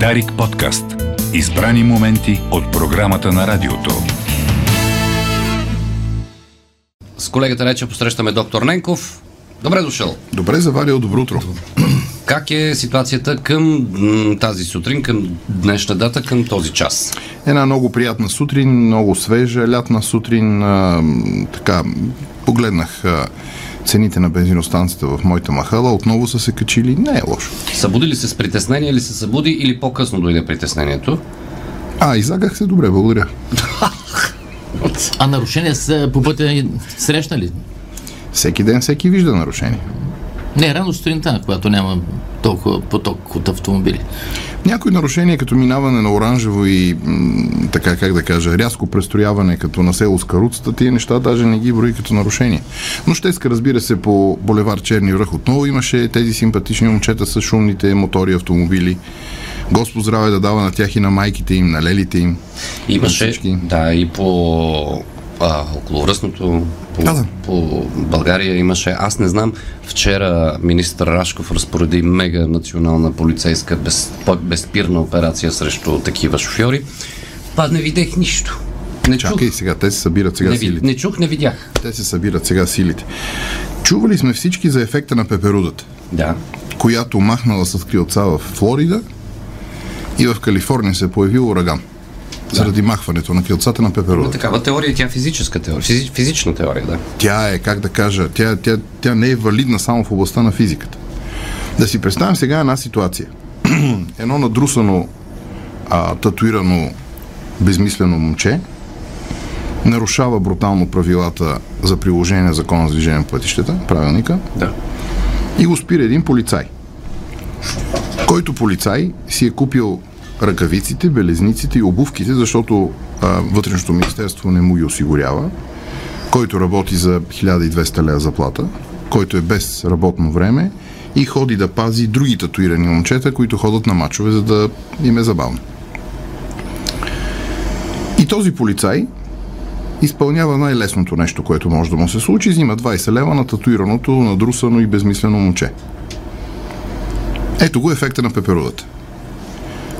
Дарик подкаст. Избрани моменти от програмата на радиото. С колегата Рече посрещаме доктор Ненков. Добре дошъл. Добре заварил, добро утро. Как е ситуацията към тази сутрин, към днешна дата, към този час? Една много приятна сутрин, много свежа лятна сутрин. А, така, погледнах а, цените на бензиностанцията в моята махала. Отново са се качили. Не е лошо. Събуди ли се с притеснение или се събуди или по-късно дойде притеснението? А, излагах се добре, благодаря. А нарушения са по пътя срещнали? Всеки ден всеки вижда нарушение. Не, рано сутринта, когато няма толкова поток от автомобили. Някои нарушения, като минаване на оранжево и м, така как да кажа, рязко престрояване като на село с каруцата, тия неща даже не ги брои като нарушение. Но щеска, разбира се, по булевар Черни връх отново имаше тези симпатични момчета с шумните мотори автомобили. Господ здраве да дава на тях и на майките им, на лелите им. Имаше, да, и по а, околовръстното, по, Да, да. по България имаше, аз не знам, вчера министър Рашков разпореди мега национална полицейска без, безспирна операция срещу такива шофьори. Па не видях нищо. Не Чакай чух. сега, те се събират сега Не, силите. не чух, не видях. Те се събират сега силите. Чували сме всички за ефекта на пеперудата, Да. която махнала с крилца в Флорида и в Калифорния се е появил ураган. Заради махването на крилцата на пеперуда. такава теория, тя е физическа теория, физи, физична теория, да. Тя е, как да кажа, тя, тя, тя не е валидна само в областта на физиката. Да си представим сега една ситуация. Едно надрусано, а, татуирано, безмислено момче нарушава брутално правилата за приложение на закона за движение на пътищата, правилника, Да. и го спира един полицай. Който полицай си е купил ръкавиците, белезниците и обувките, защото а, вътрешното министерство не му ги осигурява, който работи за 1200 лева заплата, който е без работно време и ходи да пази други татуирани момчета, които ходят на мачове, за да им е забавно. И този полицай изпълнява най-лесното нещо, което може да му се случи. Взима 20 лева на татуираното, надрусано и безмислено момче. Ето го ефекта на пеперудата.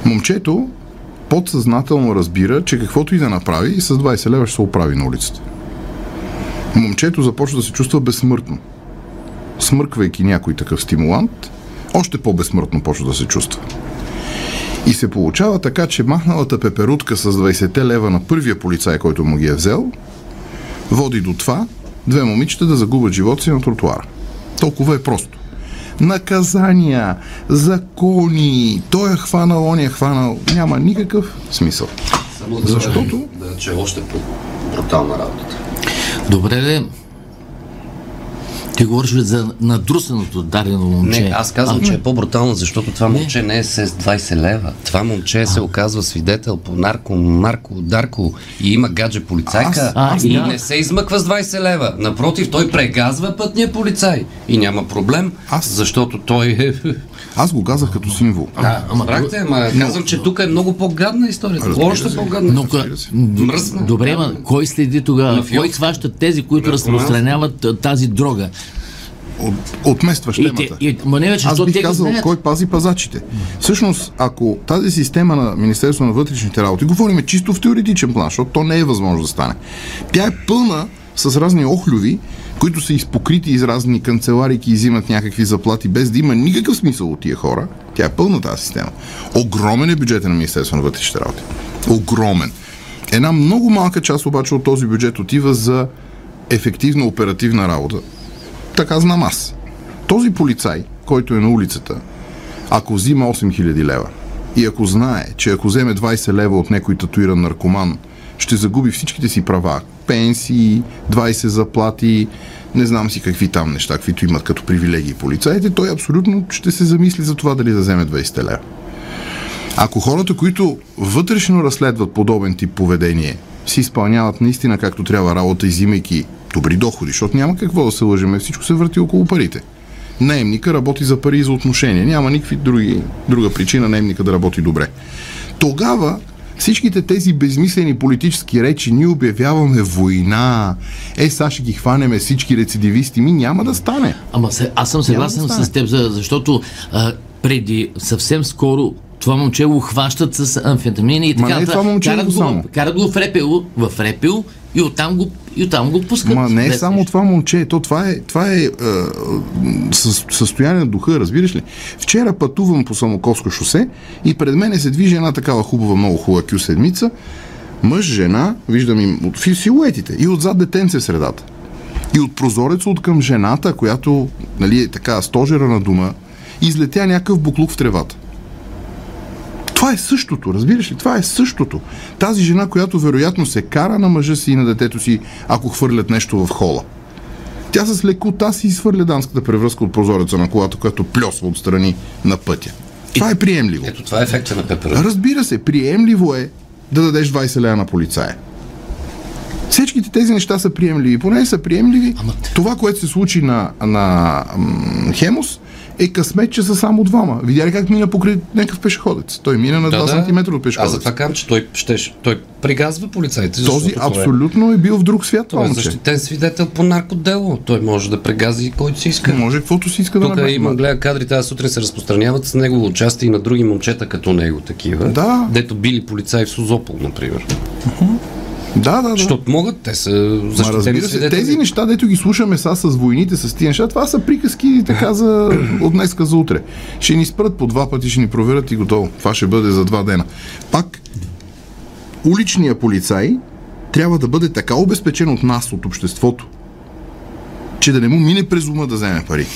Момчето подсъзнателно разбира, че каквото и да направи, с 20 лева ще се оправи на улицата. Момчето започва да се чувства безсмъртно. Смърквайки някой такъв стимулант, още по-безсмъртно почва да се чувства. И се получава така, че махналата пеперутка с 20 лева на първия полицай, който му ги е взел, води до това две момичета да загубят живота си на тротуара. Толкова е просто. Наказания, закони, той е хванал, он е хванал, няма никакъв смисъл. Само Защото? Да, че е още по-брутална работа. Добре. Ти говориш за надрусаното дадено момче. Не, аз казвам, А, че е по-брутално, защото това момче не е с 20 лева. Това момче се оказва свидетел по нарко, нарко, дарко и има гадже полицайка Аз- а, и да. не се измъква с 20 лева. Напротив, той прегазва пътния полицай и няма проблем, Аз- защото той е... Аз го казах като символ. Да, ама- разбрахте, ама казвам, че тук е много по-гадна историята. Разбира Още се. по-гадна. Но. Мръсна. Добре, ма, кой следи тогава? Кой хваща тези, които разпространяват тази дрога? От, отместваш И, темата. те, и, ма не, вече, Аз бих казал, знаят. кой пази пазачите. Всъщност, ако тази система на Министерство на вътрешните работи, говорим чисто в теоретичен план, защото то не е възможно да стане. Тя е пълна с разни охлюви, които са изпокрити из разни канцеларики и взимат някакви заплати, без да има никакъв смисъл от тия хора. Тя е пълна тази система. Огромен е бюджета на Министерство на вътрешните работи. Огромен. Една много малка част обаче от този бюджет отива за ефективна оперативна работа. Така знам аз. Този полицай, който е на улицата, ако взима 8000 лева и ако знае, че ако вземе 20 лева от някой татуиран наркоман, ще загуби всичките си права. Пенсии, 20 заплати, не знам си какви там неща, каквито имат като привилегии полицаите, той абсолютно ще се замисли за това дали да вземе 20 лева. Ако хората, които вътрешно разследват подобен тип поведение, си изпълняват наистина както трябва работа, изимайки добри доходи, защото няма какво да се лъжеме, всичко се върти около парите. Наемника работи за пари и за отношения. Няма никакви други, друга причина наемника да работи добре. Тогава всичките тези безмислени политически речи, ние обявяваме война, е, сега ще ги хванеме всички рецидивисти, ми няма да стане. Ама се, аз съм съгласен да с теб, за- защото а, преди съвсем скоро това момче го хващат с амфетамини и Ма така. не е това момче карат, го го, само. карат го в репел, в репел и оттам го, и оттам го пускат. Ма не е само това момче, то това е, това е, е със- състояние на духа, разбираш ли? Вчера пътувам по Самоковско шосе и пред мене се движи една такава хубава, много хубава кю седмица. Мъж, жена, виждам им от силуетите и отзад детенце в средата. И от прозореца от към жената, която нали, е така стожера на дума, излетя някакъв буклук в тревата. Това е същото, разбираш ли? Това е същото. Тази жена, която вероятно се кара на мъжа си и на детето си, ако хвърлят нещо в хола. Тя с лекота си изхвърля дамската превръзка от прозореца на колата, която плесва отстрани на пътя. Това е приемливо. Ето това е ефекта на пепера. Разбира се, приемливо е да дадеш 20 лея на полицая. Всичките тези неща са приемливи. Поне са приемливи. Ама- Това, което се случи на, на м, Хемос, е късмет, че са само двама. Видя ли как мина покрай някакъв пешеходец? Той мина на 2 см от Аз пешеходец. затова казвам, че той, ще, той пригазва полицайите. Този е- абсолютно е бил в друг свят, Той е защитен свидетел по наркодело. Той може да прегази който си иска. Може каквото си иска да Тук направи. има, гледа кадри, тази сутрин се разпространяват с негово участие и на други момчета като него такива. Да. Дето били полицаи в Созопол, например. Да, да, да. Защото могат, те са Ма защитени разбира се, свидетели. тези неща, дето ги слушаме сега с войните, с тия неща, това са приказки така за от днеска за утре. Ще ни спрат по два пъти, ще ни проверят и готово. Това ще бъде за два дена. Пак, уличния полицай трябва да бъде така обезпечен от нас, от обществото, че да не му мине през ума да вземе пари.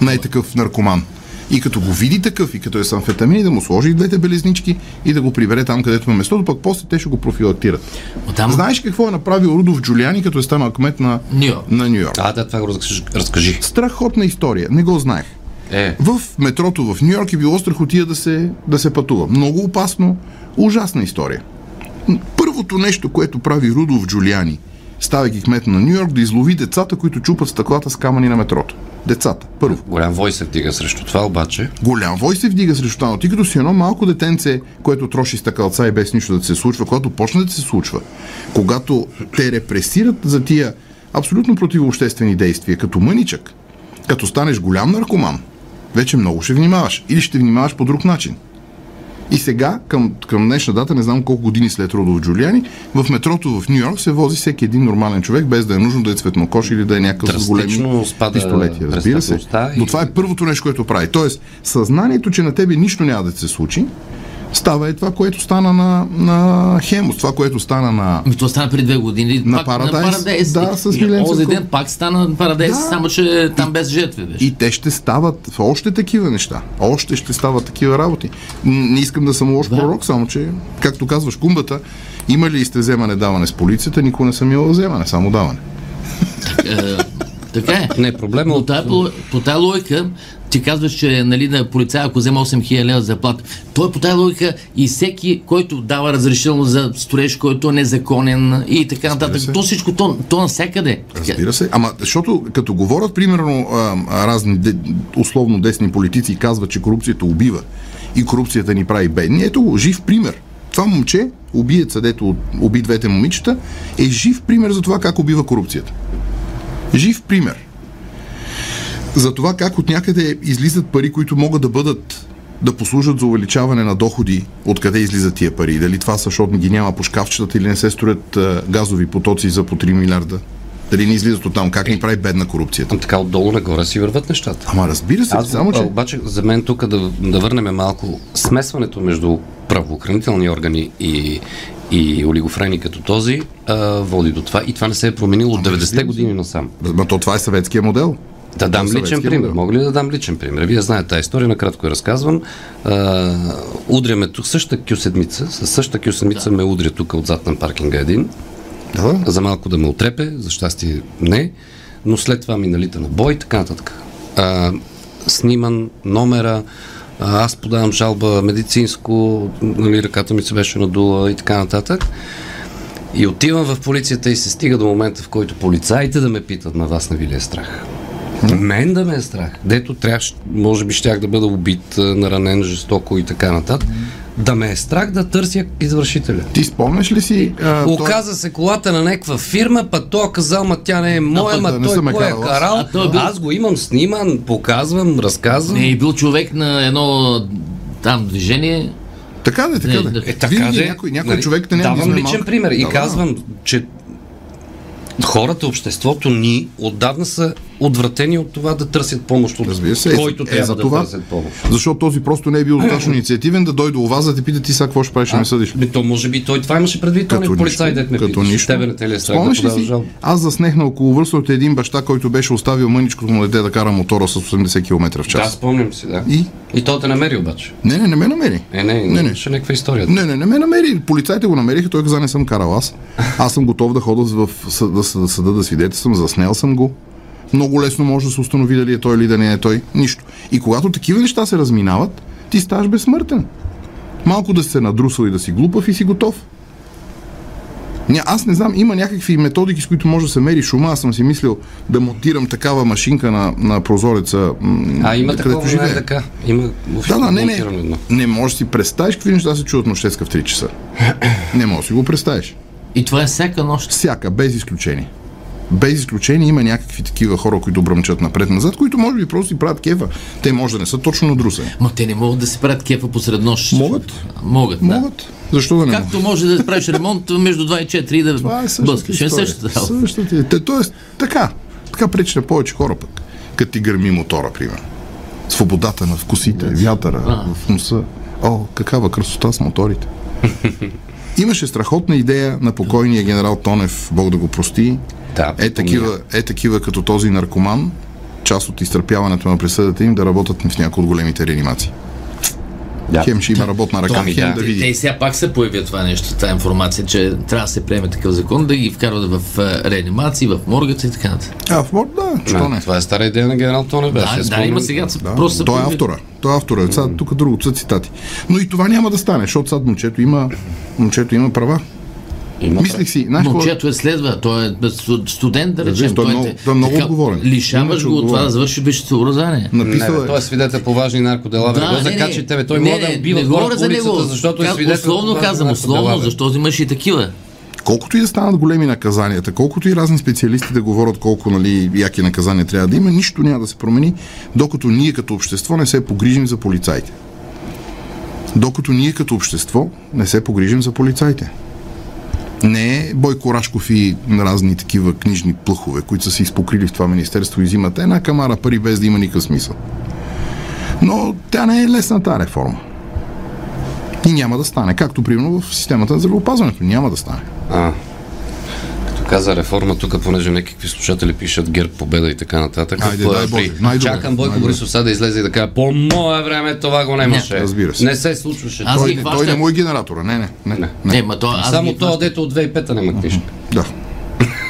Най такъв наркоман. И като го види такъв, и като е с амфетамини, да му сложи и двете белезнички и да го прибере там, където му е местото, пък после те ще го профилактират. Оттам... Знаеш какво е направил Рудов Джулиани, като е станал кмет на Ню Йорк. на Нью Йорк? А, да, това го разкажи. Страхотна история. Не го знаех. Е, В метрото в Нью Йорк е било страхотия да се, да се пътува. Много опасно. Ужасна история. Първото нещо, което прави Рудолф Джулиани, ставайки кмет на Нью Йорк, да излови децата, които чупат стъклата с камъни на метрото. Децата. Първо. голям вой се вдига срещу това, обаче. Голям вой се вдига срещу това, но ти като си едно малко детенце, което троши стъкалца и без нищо да се случва, когато почне да се случва, когато те репресират за тия абсолютно противообществени действия, като мъничък, като станеш голям наркоман, вече много ще внимаваш. Или ще внимаваш по друг начин. И сега, към, към днешна дата, не знам колко години след Родов Джулиани, в метрото в Нью Йорк се вози всеки един нормален човек, без да е нужно да е цветнокош или да е някакъв с големи спада пистолети. Разбира се. и- Но това е първото нещо, което прави. Тоест, съзнанието, че на тебе нищо няма да се случи, става е това, което стана на, на Хемос, това, което стана на... Ми, то стана преди две години. На пак, Paradise, На Paradise. да, с И Милен Онзи Цветков. ден пак стана на Paradise, Да. само че там без жертви беше. И те ще стават в още такива неща. Още ще стават такива работи. Не искам да съм лош Да. пророк, само че, както казваш, кумбата, има ли сте вземане даване с полицията, никога не съм имал вземане, само даване. Е, така е. Не, проблема Но от... по, по тая логика, ти казваш, че нали, на полицая, ако взема 8000 лева заплата, той по тая логика и всеки, който дава разрешително за строеж, който е незаконен и така нататък, то всичко, то, то навсякъде. Разбира се. Ама, защото като говорят, примерно, а, разни условно десни политици казват, че корупцията убива и корупцията ни прави бедни, ето го, жив пример. Това момче, убиеца, дето уби двете момичета, е жив пример за това как убива корупцията. Жив пример. За това как от някъде излизат пари, които могат да бъдат да послужат за увеличаване на доходи, откъде излизат тия пари. Дали това са, защото ги няма по шкафчетата или не се строят газови потоци за по 3 милиарда. Дали не излизат от там? Как ни прави бедна корупцията? Така отдолу нагоре си върват нещата. Ама разбира се, Аз, само че... обаче, за мен тук да, да върнем малко смесването между правоохранителни органи и, и олигофрени като този а, води до това. И това не се е променило от 90-те години насам. Ма то това е съветския модел. Да дам личен съветския пример. модел. Мога ли да дам личен пример? Вие знаете тази история, накратко я разказвам. А, удряме тук същата кю седмица. С същата кю седмица ме удря тук отзад на паркинга един. Да, За малко да ме отрепе, за щастие не. Но след това ми налита на бой и така нататък. А, сниман номера, а, аз подавам жалба медицинско, нали, ръката ми се беше надула и така нататък. И отивам в полицията и се стига до момента, в който полицаите да ме питат, на вас не ви ли е страх? Мен да ме е страх. Дето трябваше, може би щях да бъда убит, а, наранен жестоко и така нататък. Да ме е страх да търся извършителя. Ти спомняш ли си... А, Оказа се колата на някаква фирма, па той казал, ма тя не е моя, пък ма да не той кой е карал аз. карал. А той е бил- Аз го имам сниман, показвам, разказвам. Не, е бил човек на едно там движение, Така да, така Не, да. да. Е, така Винаги де, някой, някой нали, човек да не Давам измаме личен малко. пример и Да, да. казвам, че хората, обществото ни отдавна са отвратени от това да търсят помощ от Разбира се, е, който е, трябва за да това, търсят помощ. Защото този просто не е бил достатъчно инициативен да дойде у вас да те пита ти сега какво ще правиш, ще ме съдиш. Ми, то може би той това имаше предвид, той не полицай, дет ме като нищо. Тебе не те ли е страх да си? жалба? Аз заснех на околовръстното един баща, който беше оставил мъничкото му дете да кара мотора с 80 км в Да, час. спомням си, да. И? И той те намери обаче. Не, не, не ме намери. Е, не, Не, не, не. имаше някаква история. Не, не, не ме намери. Полицайите го намериха, той каза, не съм карал аз. Аз съм готов да хода в съда, да свидетелствам, заснел съм го. Много лесно може да се установи дали е той или да не е той. Нищо. И когато такива неща се разминават, ти ставаш безсмъртен. Малко да се надрусал и да си глупав и си готов. Ня, аз не знам, има някакви методики, с които може да се мери шума. Аз съм си мислил да монтирам такава машинка на, на прозореца. А, има такова, не живея. е така. Има Да, да, не, не. Не можеш да си представиш какви неща се чуват нощеска в 3 часа. Не можеш да си го представиш. И това е всяка нощ. Всяка, без изключение. Без изключение има някакви такива хора, които бръмчат напред-назад, които може би просто си правят кефа. Те може да не са точно надрусани. Ма те не могат да си правят кефа посред нощ. Могат. Могат, да. Могат. Защо да не могат? Както може да правиш ремонт между 2 и 4 и да Това е блъскаш. Е същата. Същата. Те, тоест, така. Така пречи на повече хора пък. Като ти гърми мотора, примерно. Свободата на вкусите, вятъра в носа. О, какава красота с моторите. Имаше страхотна идея на покойния генерал Тонев, Бог да го прости. Да, Е такива, е такива като този наркоман, част от изтърпяването на присъдата им да работят в някои от големите реанимации. Да. Хем ще има работна ръка, Томи, хем да. да види. те и сега пак се появи това нещо, тази информация, че трябва да се приеме такъв закон, да ги вкарват в а, реанимации, в моргата и така нататък. А, в мор, да, що Да, не? това е стара идея на генерал. Беше, Да, да, има сега. Да, просто той е автора. Той е автора. Сега, тук другото са цитати. Но и това няма да стане, защото сега момчето има, момчето има права. Има Мислих си, знаеш какво? Момчето е следва, той е сту- студент, да се, речем. той е много- той е много така, отговорен. Лишаваш го от това да завърши висшето образование. Написал не, бе, той е е. свидетел по важни наркодела. Да, не го закачи тебе. Той може да убива не хора говоря по за улицата, него. защото е Как- свидетел. Условно казвам, условно, защото имаш и такива. Колкото и да станат големи наказанията, колкото и разни специалисти да говорят колко нали, яки наказания трябва да има, нищо няма да се промени, докато ние като общество не се погрижим за полицайите. Докато ние като общество не се погрижим за полицайите. Не е Бойко Рашков и разни такива книжни плъхове, които са се изпокрили в това министерство и взимат една камара пари без да има никакъв смисъл. Но тя не е лесна тази реформа. И няма да стане. Както примерно в системата на здравеопазването. Няма да стане. А, каза реформа, тук, понеже някакви слушатели пишат ГЕРБ победа и така нататък. Айде, По- дай Боже, най-добре, Чакам Бойко най-добре. Борисов сега да излезе и да каже, по мое време това го нямаше. Не, разбира се. Не се случваше. Аз Той- ги Той, хващам. той не му е генератора. Не, не. не, Не. не. Не, ма то, аз Само ги то, хващам. дето от 2005-та няма книжка. Да.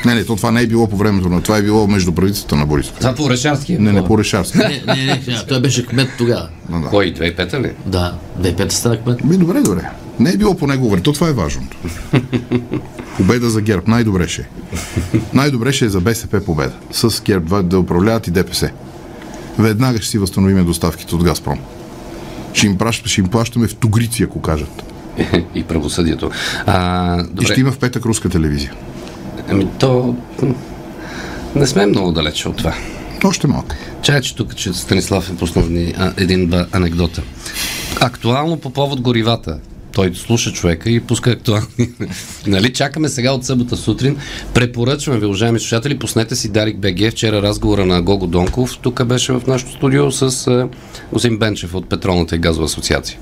Не, не, то това не е било по времето на това е било между правителството на Борисов. Това по Решарски. е Не, не това. по Решарски. Не, не, не, той беше кмет тогава. Да, да. Кой, 2005-та ли? Да, 2005 стана кмет. Би, добре, добре. Не е било по негово време. То това е важното. Победа за ГЕРБ. Най-добре ще е. Най-добре ще е за БСП победа. С ГЕРБ да управляват и ДПС. Веднага ще си възстановим доставките от Газпром. Ще им, пращ, ще им плащаме в тугрици, ако кажат. и правосъдието. А, И добре. ще има в петък руска телевизия. Ами то... Не сме много далече от това. Още малко. Чай, че тук, че Станислав е пуснал един-два анекдота. Актуално по повод горивата. Той слуша човека и пуска актуални. нали, чакаме сега от събота сутрин. Препоръчвам ви, уважаеми слушатели, пуснете си Дарик БГ. Вчера разговора на Гого Донков. Тук беше в нашото студио с Осим Бенчев от Петролната и газова асоциация.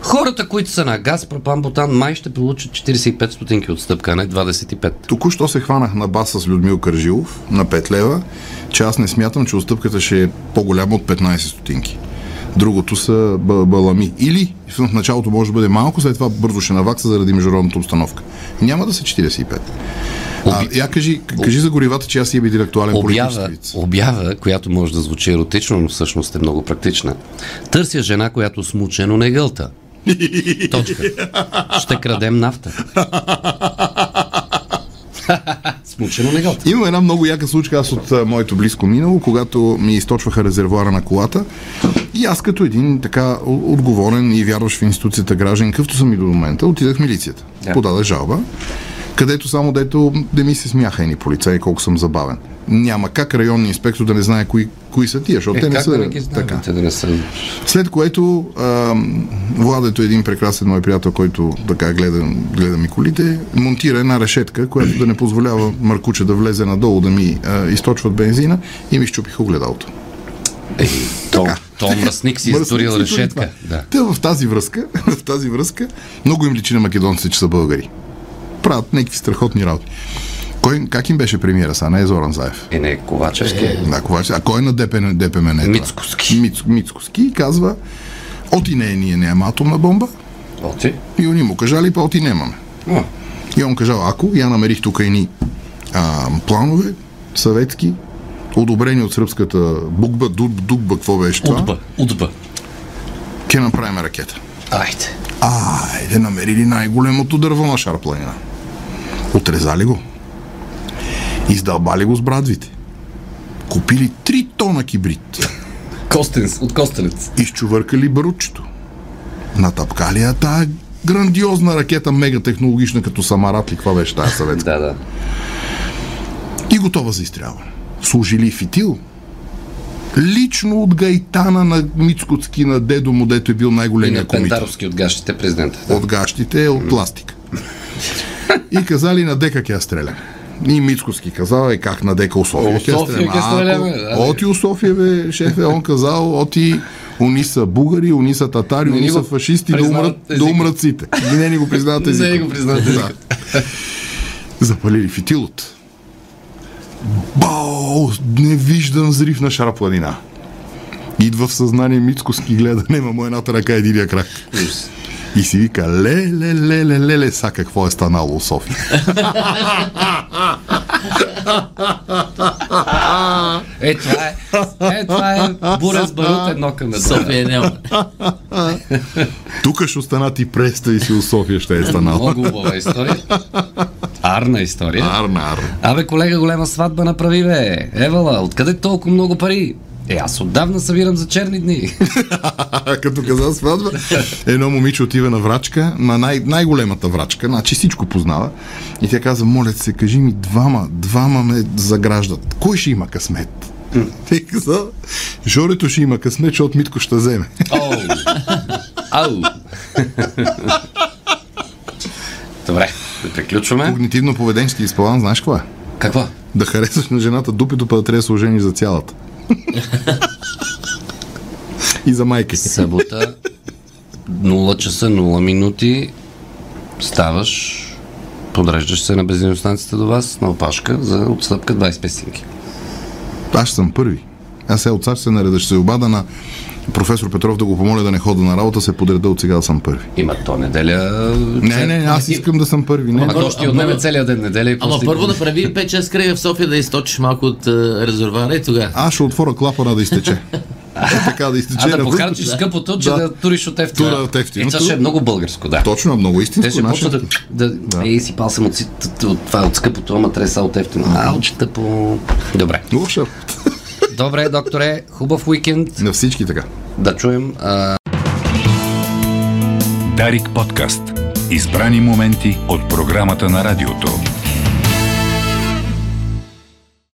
Хората, които са на газ, пропан, бутан, май ще получат 45 стотинки отстъпка, а не 25. Току-що се хванах на бас с Людмил Кържилов на 5 лева, че аз не смятам, че отстъпката ще е по-голяма от 15 стотинки. Другото са балами. Или в началото може да бъде малко, след това бързо ще навакса заради международната обстановка. Няма да са 45. А, я кажи, кажи за горивата, че аз си е един актуален Обява, обява, която може да звучи еротично, но всъщност е много практична. Търся жена, която смучено не гълта. Точка. Ще крадем нафта. смучено не гълта. Има една много яка случка аз от а, моето близко минало, когато ми източваха резервуара на колата. И аз като един така отговорен и вярващ в институцията граждан, какъвто съм и до момента, отидах в милицията. Да. Подадах жалба, където само дето не ми се смяха едни полицаи, колко съм забавен. Няма как районния инспектор да не знае кои, кои са тия, защото Е, те не са да ги знаем, така. те да не са... След което а, Владето е един прекрасен мой приятел, който така гледа, гледа ми колите, монтира една решетка, която да не позволява Маркуче да влезе надолу, да ми а, източват бензина и ми щупих огледалото. Е, то, Така. то мръсник си Мръсник изторил си тури решетка. Да. Те в тази връзка, в тази връзка, много им личи на македонците, че са българи. Правят някакви страхотни работи. Кой, как им беше премиера са? Не е Зоран Заев. Е, не, Ковачевски. Е, Да, Ковач. А кой е на ДП, ДПМН? Мицкоски. Миц, Мицкоски и казва Оти не е, ние нямаме атомна бомба. Оти. И они му кажали, па оти нямаме. О, И он кажал, ако я намерих тук едни а, планове, съветски, одобрени от сръбската букба, дуб, дубба, какво беше това? Удба. Удба. Ке направим ракета. Айде. Айде, намерили най-големото дърво на Шар планина. Отрезали го. Издълбали го с брадвите. Купили 3 тона кибрид. Костенс, от Костенец. Изчувъркали барутчето. Натъпкали я тая грандиозна ракета, мега технологична, като Самарат ли, каква беше тая съветска. Да, да. И готова за изстрелване. Служили фитил. Лично от Гайтана на Мицкоцки на дедо му, дето е бил най-големия на комитет. Пентаровски от гащите президента. Да. От гащите е от пластик. И казали на дека ке стреляме. И Мицкоски казал, е как на дека у София У ке да. Оти у София, бе, шефе, он казал, оти уни са бугари, уни са татари, Не уни ни са фашисти, да умрат, да умрат сите. И не ни го признават езика. Не го признават езика. Запалили фитилот. Бао! Невиждан взрив на Шара планина. Идва в съзнание Мицкоски, гледа, нема му едната ръка, единия крак. И си вика, леле, леле, леле, са какво е станало в София. Е, това е, е, това е буря с барут едно към едно. София няма. Тук ще остана ти представи си от София ще е станало. Много хубава история. Арна история. Арна, арна. Абе, колега, голема сватба направи, бе. Евала, откъде толкова много пари? Е, аз отдавна събирам за черни дни. Като каза сватба, едно момиче отива на врачка, на най- най-големата врачка, значи всичко познава. И тя каза, моля се, кажи ми, двама, двама ме заграждат. Кой ще има късмет? Те каза, Жорето ще има късмет, защото Митко ще вземе. Оу. Ау. Добре, да приключваме. Когнитивно-поведенчески изплан, знаеш какво е? Какво? Да харесаш на жената дупито, па да трябва да се ожениш за цялата. И за майка си. Събота, 0 часа, 0 минути. Ставаш, подреждаш се на бензиностанцията до вас, на опашка, за отстъпка 25 стинки. Аз съм първи. Аз сега от САЩ се нареда, ще се обада на професор Петров да го помоля да не хода на работа, се подреда от сега да съм първи. Има то неделя. Не, не, аз искам да съм първи. Не, Ама не. то ще отнеме целият ден неделя и Ама първо направи 5-6 кръга в София да източиш малко от а, резервуара и тогава. Аз ще отворя клапана да изтече. Е, така да изтече. А да похарчиш скъпото, че Да. да, туриш от ефтино. Тура от ефтиното. Е, това ще е много българско, да. Точно, много Те истинско. ще наше. почнат да... да, Ей, си пал съм от, си- от, това, от скъпото, ама треса от ефтино. Аучета по... Добре. Лоша. Добре, докторе, хубав уикенд. На всички така. Да чуем. А... Дарик подкаст. Избрани моменти от програмата на радиото.